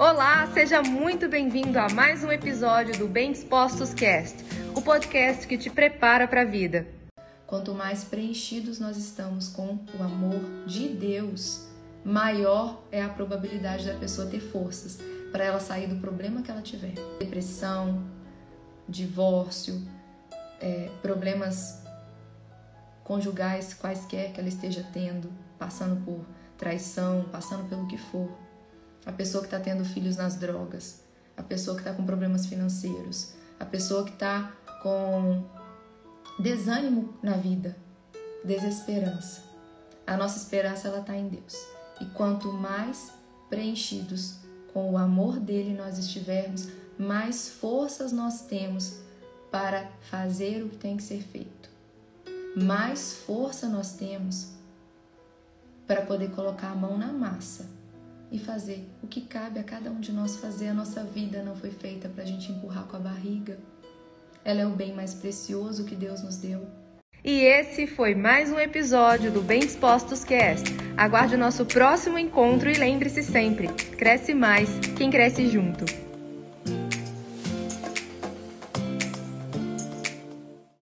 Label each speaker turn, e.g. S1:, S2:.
S1: Olá, seja muito bem-vindo a mais um episódio do Bem Dispostos Cast, o podcast que te prepara para a vida.
S2: Quanto mais preenchidos nós estamos com o amor de Deus, maior é a probabilidade da pessoa ter forças para ela sair do problema que ela tiver. Depressão, divórcio, é, problemas conjugais quaisquer que ela esteja tendo, passando por traição, passando pelo que for a pessoa que está tendo filhos nas drogas, a pessoa que está com problemas financeiros, a pessoa que está com desânimo na vida, desesperança. A nossa esperança ela está em Deus. E quanto mais preenchidos com o amor dele nós estivermos, mais forças nós temos para fazer o que tem que ser feito. Mais força nós temos para poder colocar a mão na massa e fazer o que cabe a cada um de nós fazer. A nossa vida não foi feita para a gente empurrar com a barriga. Ela é o bem mais precioso que Deus nos deu.
S1: E esse foi mais um episódio do Bem Dispostos Cast. Aguarde o nosso próximo encontro e lembre-se sempre: cresce mais quem cresce junto.